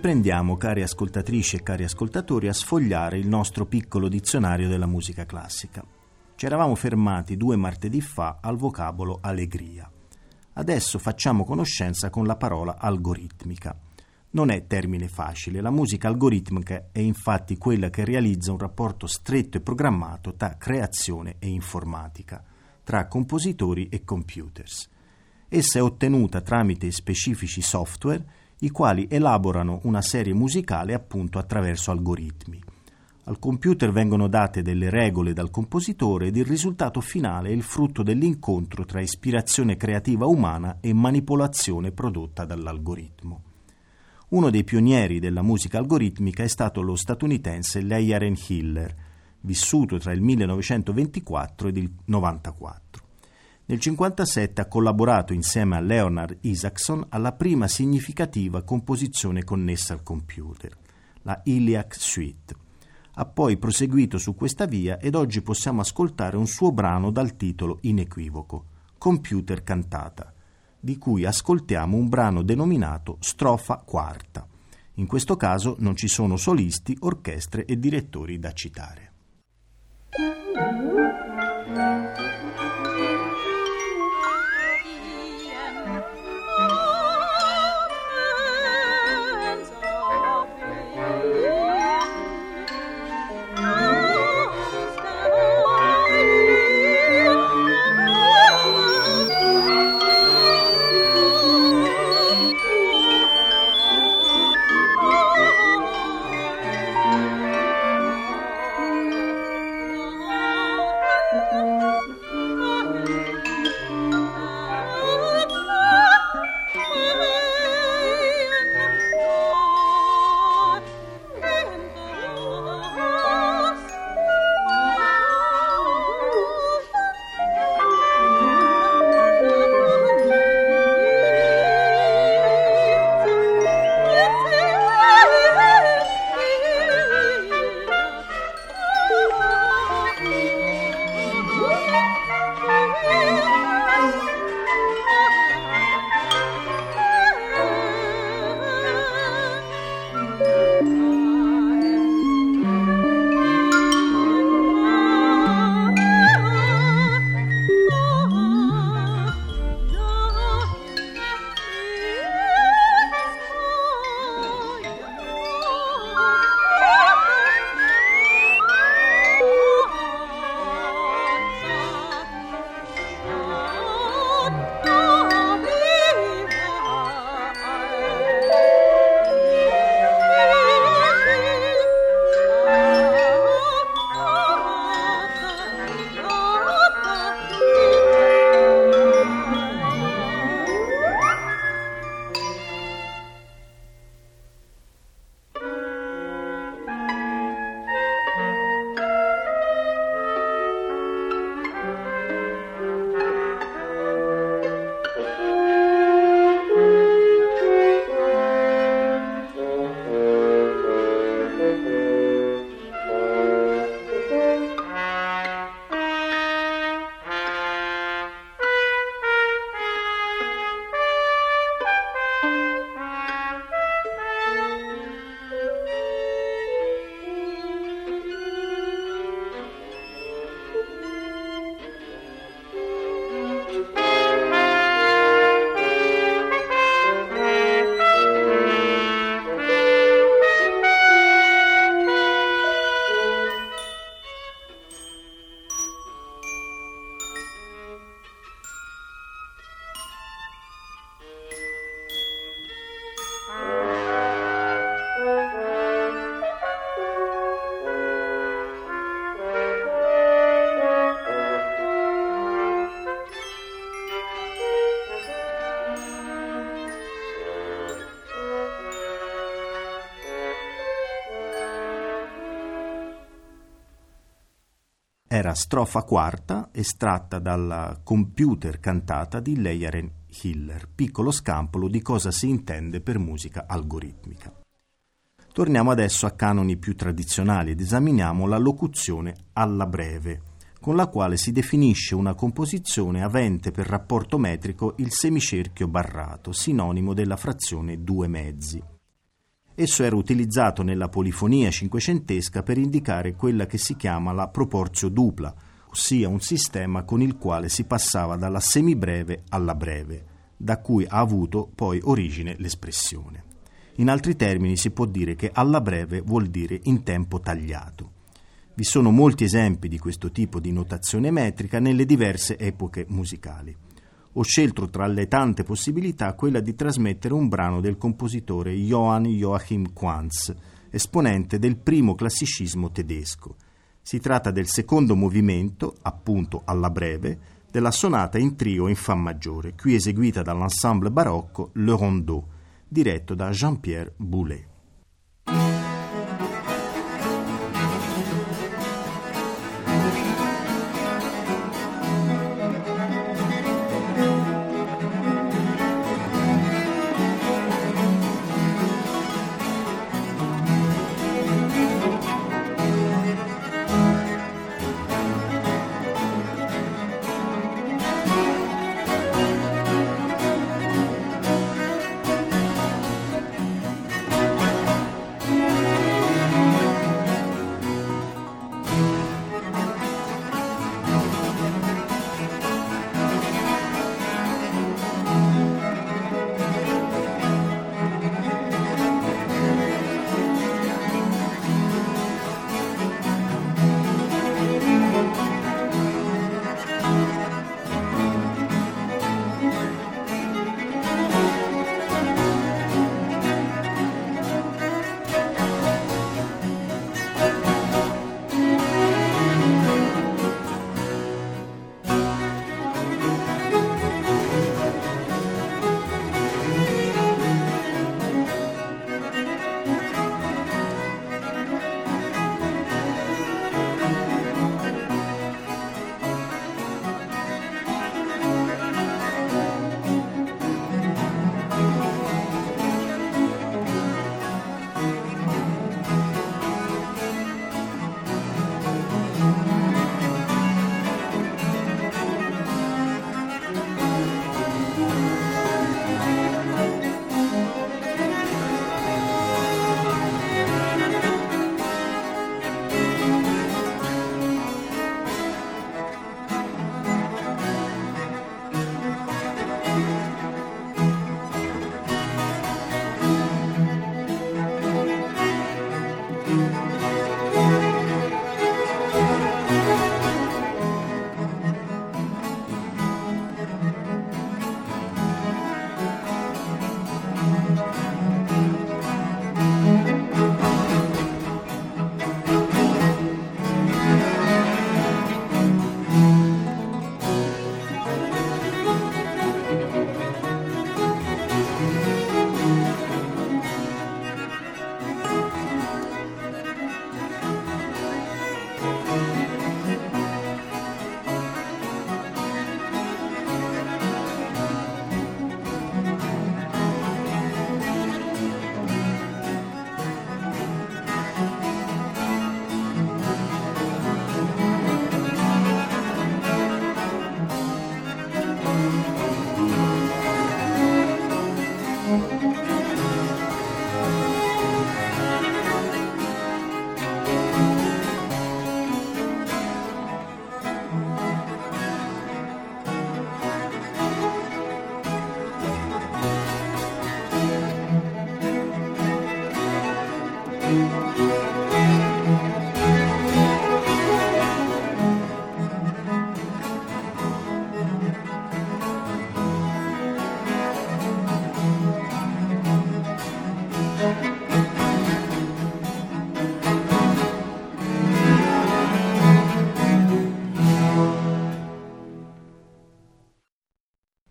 Riprendiamo, cari ascoltatrici e cari ascoltatori, a sfogliare il nostro piccolo dizionario della musica classica. Ci eravamo fermati due martedì fa al vocabolo allegria. Adesso facciamo conoscenza con la parola algoritmica. Non è termine facile, la musica algoritmica è infatti quella che realizza un rapporto stretto e programmato tra creazione e informatica, tra compositori e computers. Essa è ottenuta tramite specifici software i quali elaborano una serie musicale appunto attraverso algoritmi. Al computer vengono date delle regole dal compositore ed il risultato finale è il frutto dell'incontro tra ispirazione creativa umana e manipolazione prodotta dall'algoritmo. Uno dei pionieri della musica algoritmica è stato lo statunitense Leigh Hiller, vissuto tra il 1924 ed il 1994. Nel 1957 ha collaborato insieme a Leonard Isaacson alla prima significativa composizione connessa al computer, la Iliac Suite. Ha poi proseguito su questa via ed oggi possiamo ascoltare un suo brano dal titolo inequivoco, Computer Cantata, di cui ascoltiamo un brano denominato Strofa Quarta. In questo caso non ci sono solisti, orchestre e direttori da citare. Era strofa quarta estratta dalla computer cantata di Leyaren Hiller, piccolo scampolo di cosa si intende per musica algoritmica. Torniamo adesso a canoni più tradizionali ed esaminiamo la locuzione alla breve, con la quale si definisce una composizione avente per rapporto metrico il semicerchio barrato, sinonimo della frazione due mezzi. Esso era utilizzato nella polifonia cinquecentesca per indicare quella che si chiama la proporzio dupla, ossia un sistema con il quale si passava dalla semibreve alla breve, da cui ha avuto poi origine l'espressione. In altri termini si può dire che alla breve vuol dire in tempo tagliato. Vi sono molti esempi di questo tipo di notazione metrica nelle diverse epoche musicali. Ho scelto tra le tante possibilità quella di trasmettere un brano del compositore Johann Joachim Quantz, esponente del primo classicismo tedesco. Si tratta del secondo movimento, appunto alla breve, della sonata in trio in Fa maggiore, qui eseguita dall'ensemble barocco Le Rondeau, diretto da Jean-Pierre Boulet.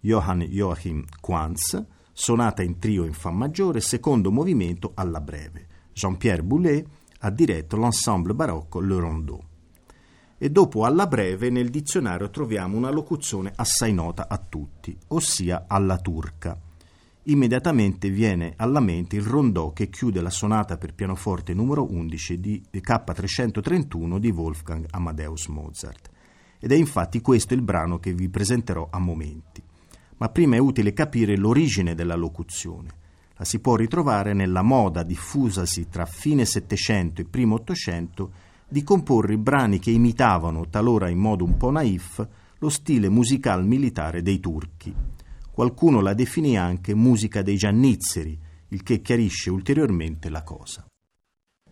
Johann Joachim Quantz, sonata in trio in Fa maggiore, secondo movimento alla breve. Jean-Pierre Boulet ha diretto l'ensemble barocco Le Rondeau. e dopo alla breve nel dizionario troviamo una locuzione assai nota a tutti, ossia alla turca. Immediatamente viene alla mente il rondò che chiude la sonata per pianoforte numero 11 di K331 di Wolfgang Amadeus Mozart. Ed è infatti questo il brano che vi presenterò a momenti. Ma prima è utile capire l'origine della locuzione. La si può ritrovare nella moda diffusasi tra fine Settecento e primo Ottocento di comporre brani che imitavano, talora in modo un po' naif, lo stile musical militare dei turchi. Qualcuno la definì anche musica dei giannizzeri, il che chiarisce ulteriormente la cosa.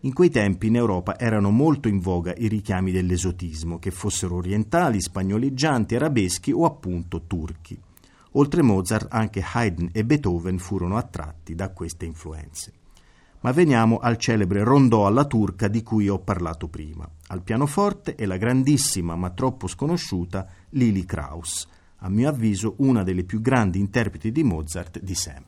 In quei tempi in Europa erano molto in voga i richiami dell'esotismo, che fossero orientali, spagnoleggianti, arabeschi o appunto turchi. Oltre Mozart anche Haydn e Beethoven furono attratti da queste influenze. Ma veniamo al celebre rondò alla turca di cui ho parlato prima. Al pianoforte è la grandissima ma troppo sconosciuta Lili Kraus, a mio avviso una delle più grandi interpreti di Mozart di sempre.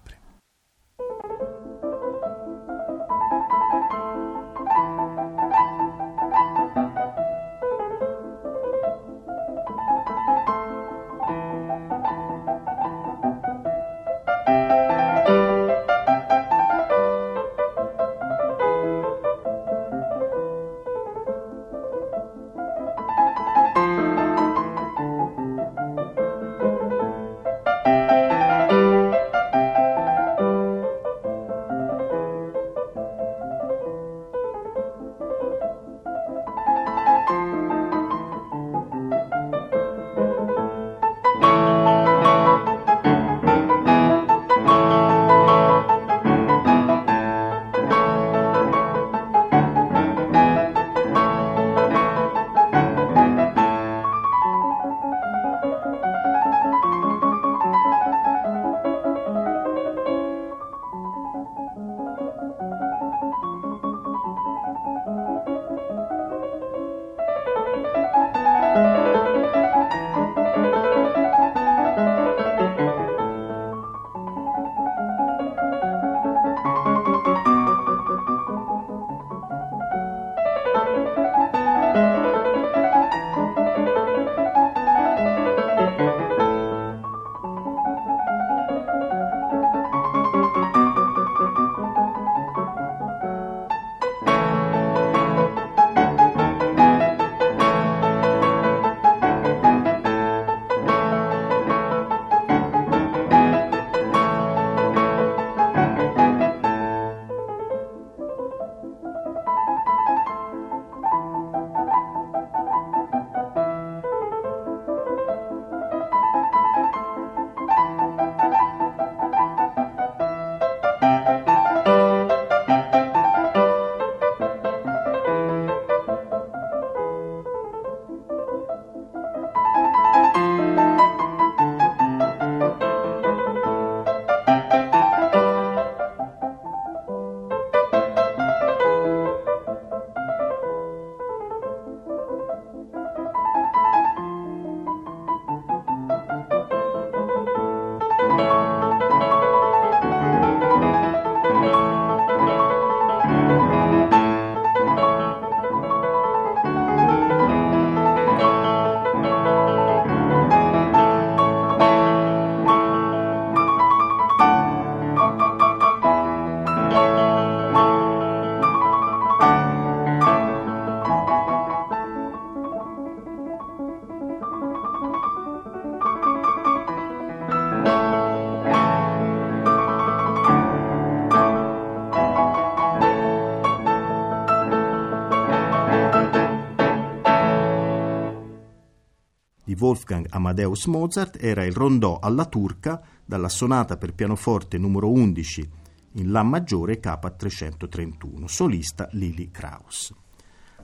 Wolfgang Amadeus Mozart era il rondò alla turca dalla sonata per pianoforte numero 11 in La maggiore K331, solista Lili Kraus.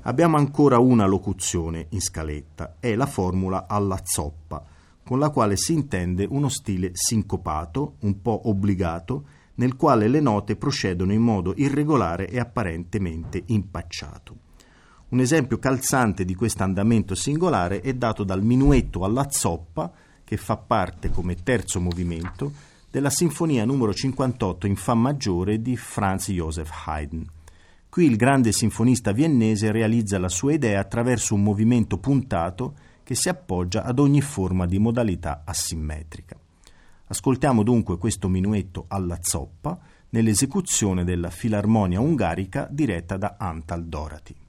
Abbiamo ancora una locuzione in scaletta, è la formula alla zoppa, con la quale si intende uno stile sincopato, un po' obbligato, nel quale le note procedono in modo irregolare e apparentemente impacciato. Un esempio calzante di questo andamento singolare è dato dal minuetto alla zoppa, che fa parte come terzo movimento della sinfonia numero 58 in Fa maggiore di Franz Joseph Haydn. Qui il grande sinfonista viennese realizza la sua idea attraverso un movimento puntato che si appoggia ad ogni forma di modalità asimmetrica. Ascoltiamo dunque questo minuetto alla zoppa nell'esecuzione della Filarmonia Ungarica diretta da Antal Dorati.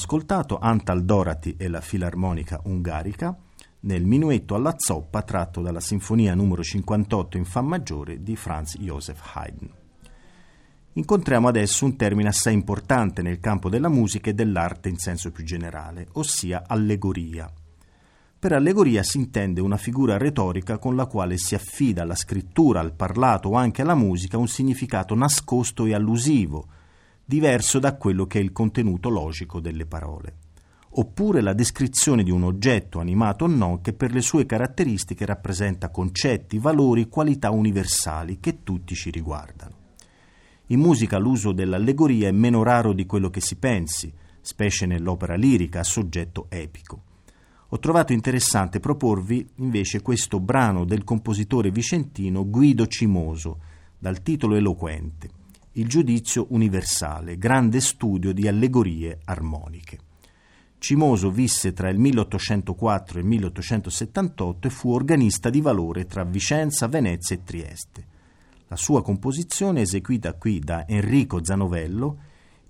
Ascoltato Antal Dorati e la Filarmonica Ungarica nel minuetto alla zoppa tratto dalla Sinfonia numero 58 in Fa maggiore di Franz Joseph Haydn. Incontriamo adesso un termine assai importante nel campo della musica e dell'arte in senso più generale, ossia allegoria. Per allegoria si intende una figura retorica con la quale si affida alla scrittura, al parlato o anche alla musica un significato nascosto e allusivo, diverso da quello che è il contenuto logico delle parole. Oppure la descrizione di un oggetto, animato o no, che per le sue caratteristiche rappresenta concetti, valori, qualità universali che tutti ci riguardano. In musica l'uso dell'allegoria è meno raro di quello che si pensi, specie nell'opera lirica a soggetto epico. Ho trovato interessante proporvi invece questo brano del compositore vicentino Guido Cimoso, dal titolo eloquente il giudizio universale, grande studio di allegorie armoniche. Cimoso visse tra il 1804 e il 1878 e fu organista di valore tra Vicenza, Venezia e Trieste. La sua composizione eseguita qui da Enrico Zanovello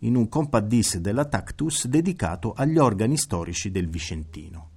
in un compadis della Tactus dedicato agli organi storici del Vicentino.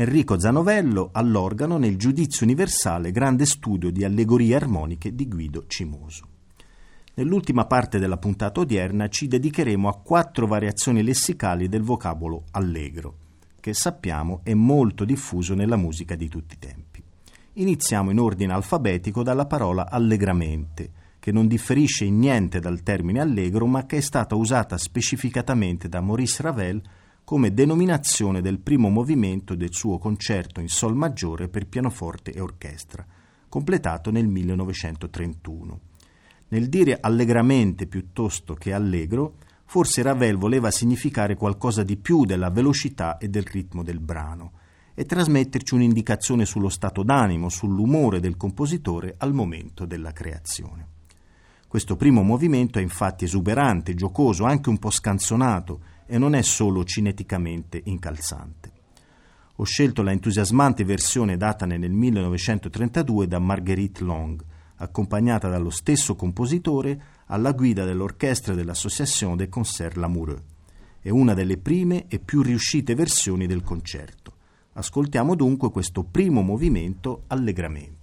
Enrico Zanovello all'organo nel Giudizio Universale, grande studio di allegorie armoniche di Guido Cimoso. Nell'ultima parte della puntata odierna ci dedicheremo a quattro variazioni lessicali del vocabolo allegro, che sappiamo è molto diffuso nella musica di tutti i tempi. Iniziamo in ordine alfabetico dalla parola allegramente, che non differisce in niente dal termine allegro, ma che è stata usata specificatamente da Maurice Ravel come denominazione del primo movimento del suo concerto in Sol maggiore per pianoforte e orchestra, completato nel 1931. Nel dire allegramente piuttosto che allegro, forse Ravel voleva significare qualcosa di più della velocità e del ritmo del brano e trasmetterci un'indicazione sullo stato d'animo, sull'umore del compositore al momento della creazione. Questo primo movimento è infatti esuberante, giocoso, anche un po' scanzonato e non è solo cineticamente incalzante. Ho scelto la entusiasmante versione datane nel 1932 da Marguerite Long, accompagnata dallo stesso compositore alla guida dell'orchestra dell'Association des Concerts Lamoureux. È una delle prime e più riuscite versioni del concerto. Ascoltiamo dunque questo primo movimento allegramente.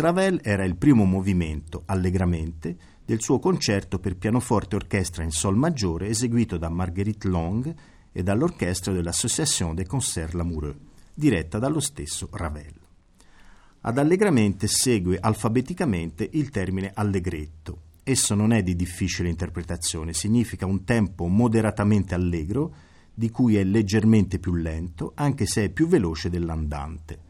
Ravel era il primo movimento, allegramente, del suo concerto per pianoforte e orchestra in sol maggiore eseguito da Marguerite Long e dall'orchestra dell'Association des Concerts Lamoureux, diretta dallo stesso Ravel. Ad allegramente segue alfabeticamente il termine allegretto. Esso non è di difficile interpretazione, significa un tempo moderatamente allegro, di cui è leggermente più lento, anche se è più veloce dell'andante.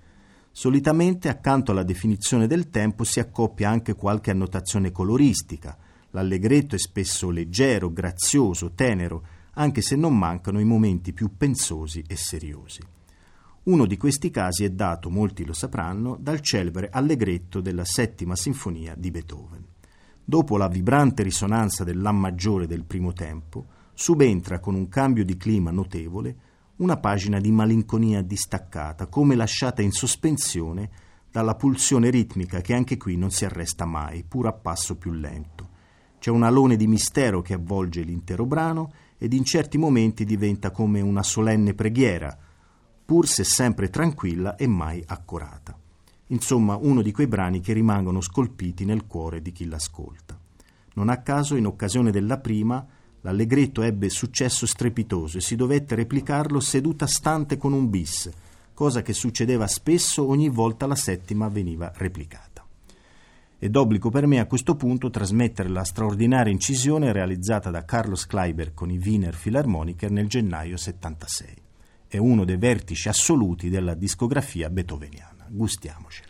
Solitamente accanto alla definizione del tempo si accoppia anche qualche annotazione coloristica. L'allegretto è spesso leggero, grazioso, tenero, anche se non mancano i momenti più pensosi e seriosi. Uno di questi casi è dato, molti lo sapranno, dal celebre allegretto della settima sinfonia di Beethoven. Dopo la vibrante risonanza del La maggiore del primo tempo, subentra con un cambio di clima notevole una pagina di malinconia distaccata, come lasciata in sospensione dalla pulsione ritmica che anche qui non si arresta mai, pur a passo più lento. C'è un alone di mistero che avvolge l'intero brano ed in certi momenti diventa come una solenne preghiera, pur se sempre tranquilla e mai accurata. Insomma, uno di quei brani che rimangono scolpiti nel cuore di chi l'ascolta. Non a caso, in occasione della prima, L'allegretto ebbe successo strepitoso e si dovette replicarlo seduta stante con un bis, cosa che succedeva spesso ogni volta la settima veniva replicata. È d'obbligo per me a questo punto trasmettere la straordinaria incisione realizzata da Carlos Kleiber con i Wiener Philharmoniker nel gennaio 76. È uno dei vertici assoluti della discografia beethoveniana. Gustiamocela.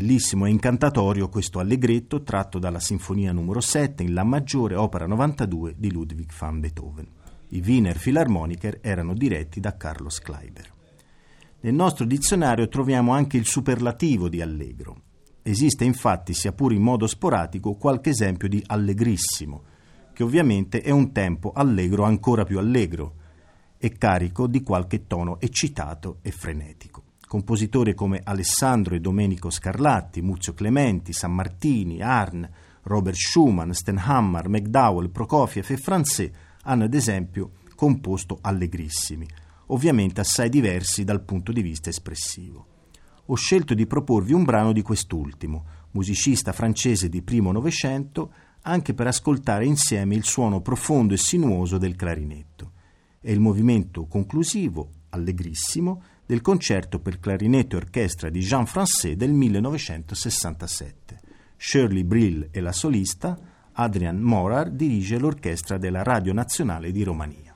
Bellissimo e incantatorio questo allegretto tratto dalla Sinfonia numero 7 in La maggiore, opera 92 di Ludwig van Beethoven. I Wiener Philharmoniker erano diretti da Carlos Kleiber. Nel nostro dizionario troviamo anche il superlativo di allegro. Esiste infatti, sia pure in modo sporadico, qualche esempio di allegrissimo, che ovviamente è un tempo allegro ancora più allegro e carico di qualche tono eccitato e frenetico compositori come Alessandro e Domenico Scarlatti, Muzio Clementi, San Martini, Arn, Robert Schumann, Stenhammer, McDowell, Prokofiev e Franzé hanno ad esempio composto allegrissimi, ovviamente assai diversi dal punto di vista espressivo. Ho scelto di proporvi un brano di quest'ultimo, musicista francese di primo Novecento, anche per ascoltare insieme il suono profondo e sinuoso del clarinetto. È il movimento conclusivo, allegrissimo, del concerto per clarinetto e orchestra di Jean Francais del 1967. Shirley Brill è la solista, Adrian Morar dirige l'orchestra della Radio Nazionale di Romania.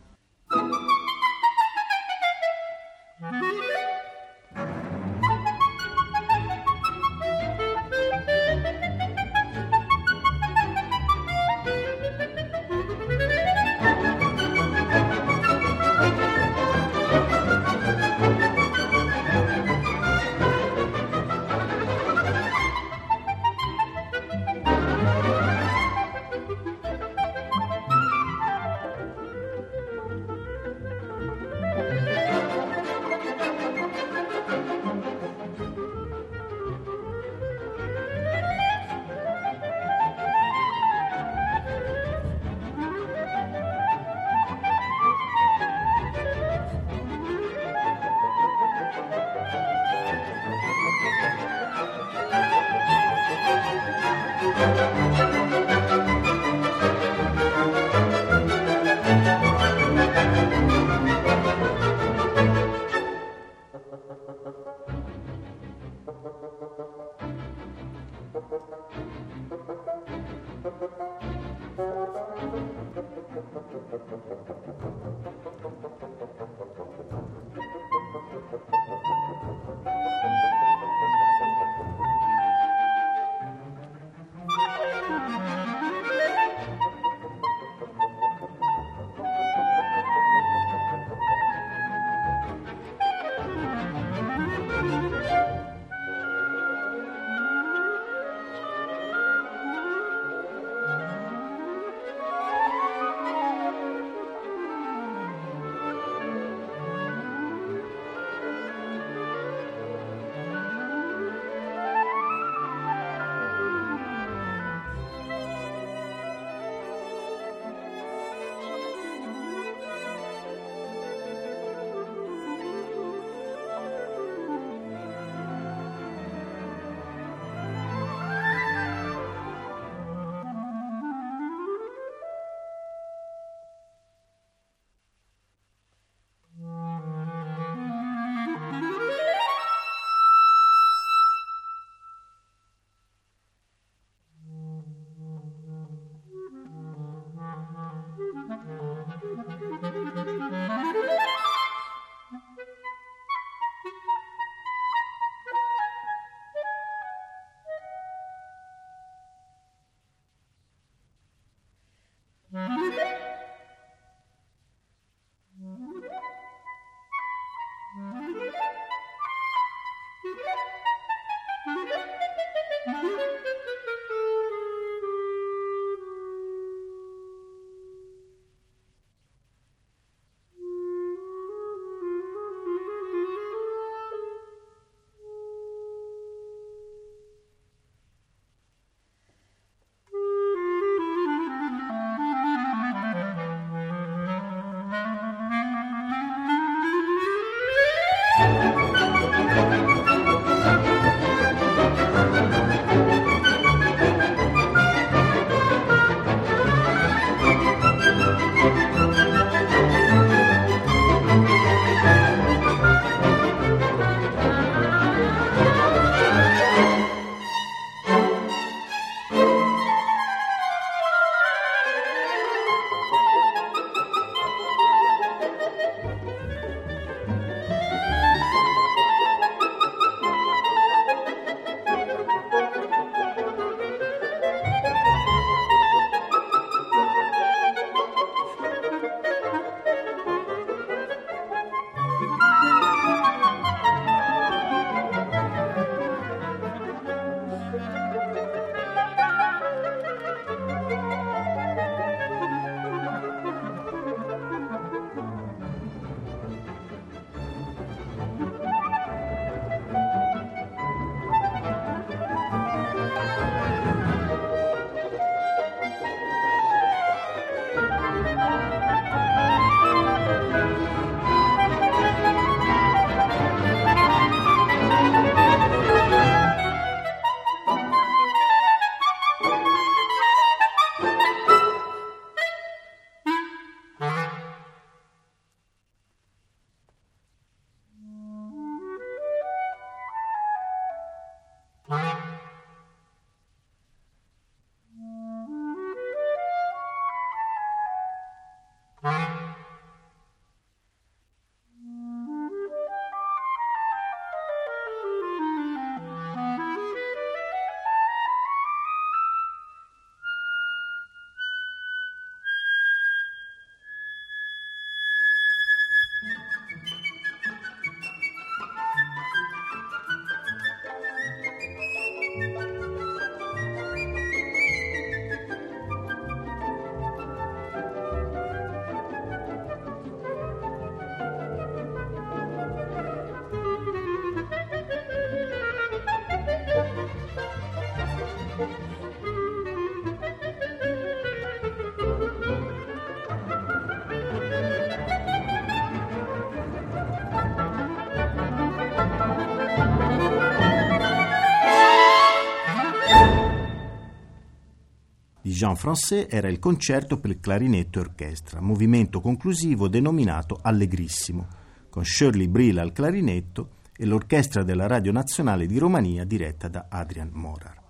Jean Francais era il concerto per clarinetto e orchestra, movimento conclusivo denominato Allegrissimo, con Shirley Brilla al clarinetto e l'orchestra della Radio Nazionale di Romania diretta da Adrian Morar.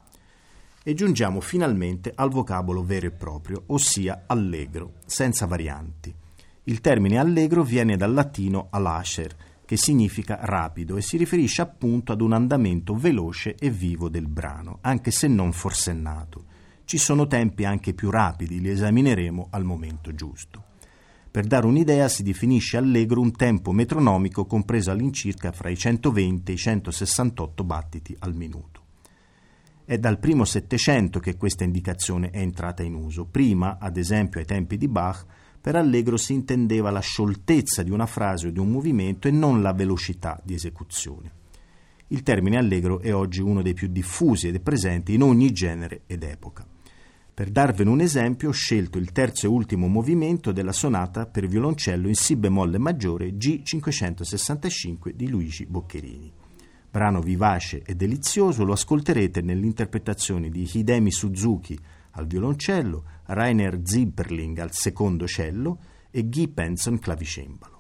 E giungiamo finalmente al vocabolo vero e proprio, ossia allegro, senza varianti. Il termine allegro viene dal latino alascer, che significa rapido e si riferisce appunto ad un andamento veloce e vivo del brano, anche se non forsennato. Ci sono tempi anche più rapidi, li esamineremo al momento giusto. Per dare un'idea si definisce allegro un tempo metronomico compreso all'incirca fra i 120 e i 168 battiti al minuto. È dal primo Settecento che questa indicazione è entrata in uso. Prima, ad esempio ai tempi di Bach, per allegro si intendeva la scioltezza di una frase o di un movimento e non la velocità di esecuzione. Il termine allegro è oggi uno dei più diffusi ed è presente in ogni genere ed epoca. Per darvene un esempio, ho scelto il terzo e ultimo movimento della sonata per violoncello in Si bemolle maggiore G565 di Luigi Boccherini. Brano vivace e delizioso, lo ascolterete nell'interpretazione di Hidemi Suzuki al violoncello, Rainer Zipperling al secondo cello e Guy Penson clavicembalo.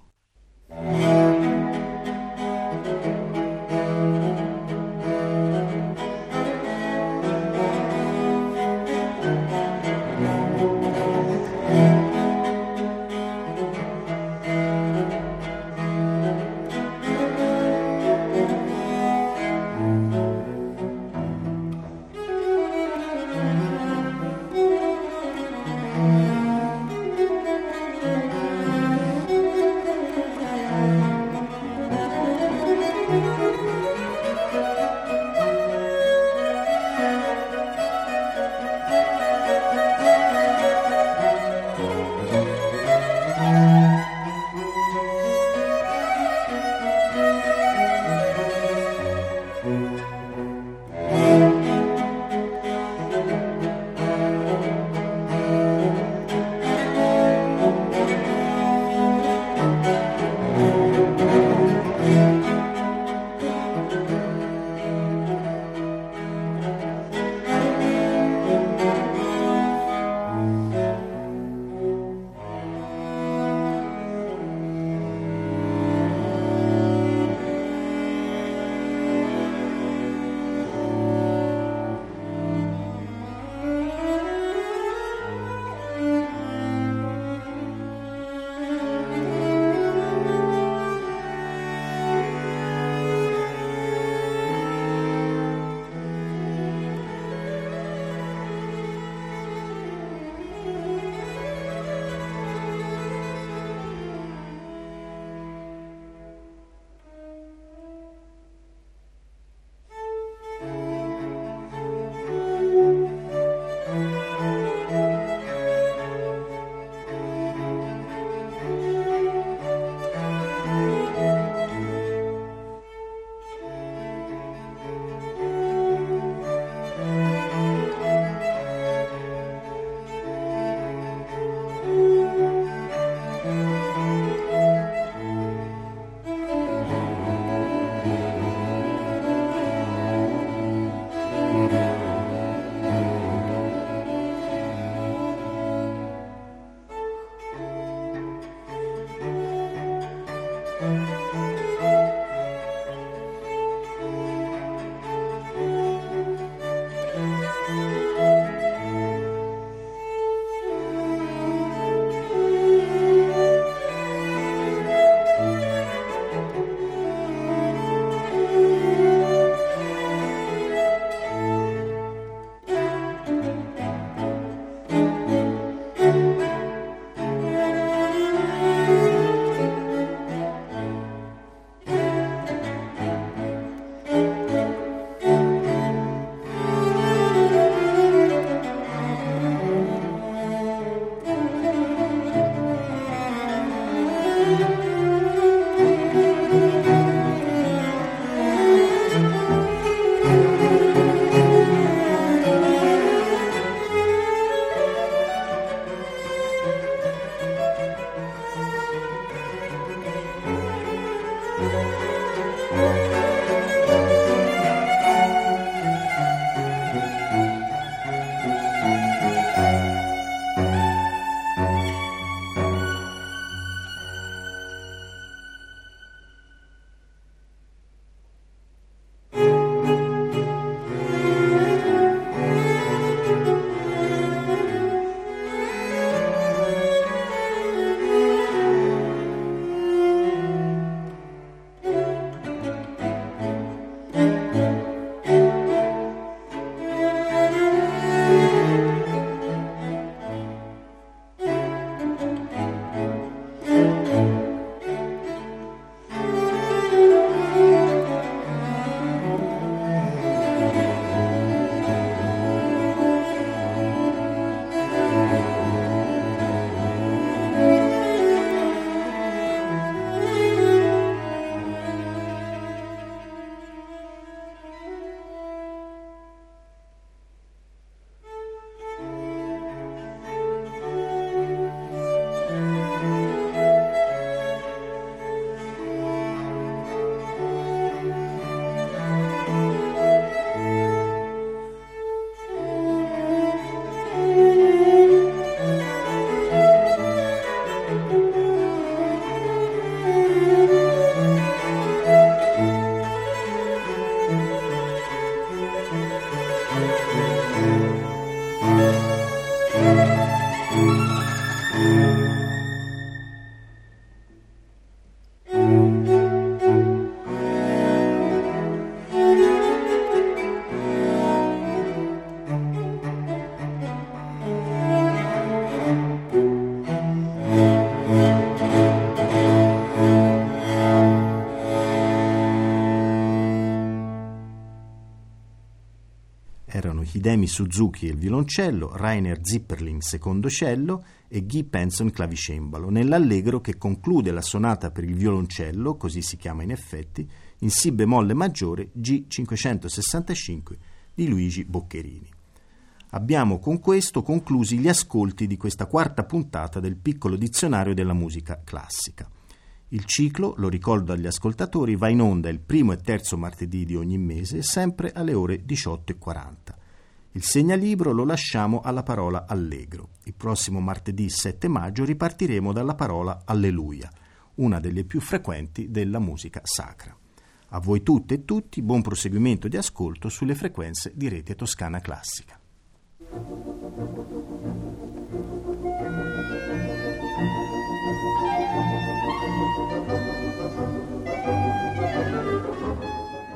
Jimmy Suzuki il violoncello, Rainer Zipperling secondo cello e Guy Penson clavicembalo, nell'allegro che conclude la sonata per il violoncello, così si chiama in effetti, in Si bemolle maggiore G565 di Luigi Boccherini. Abbiamo con questo conclusi gli ascolti di questa quarta puntata del piccolo dizionario della musica classica. Il ciclo, lo ricordo agli ascoltatori, va in onda il primo e terzo martedì di ogni mese, sempre alle ore 18.40. Il segnalibro lo lasciamo alla parola allegro. Il prossimo martedì 7 maggio ripartiremo dalla parola alleluia, una delle più frequenti della musica sacra. A voi tutte e tutti buon proseguimento di ascolto sulle frequenze di Rete Toscana Classica.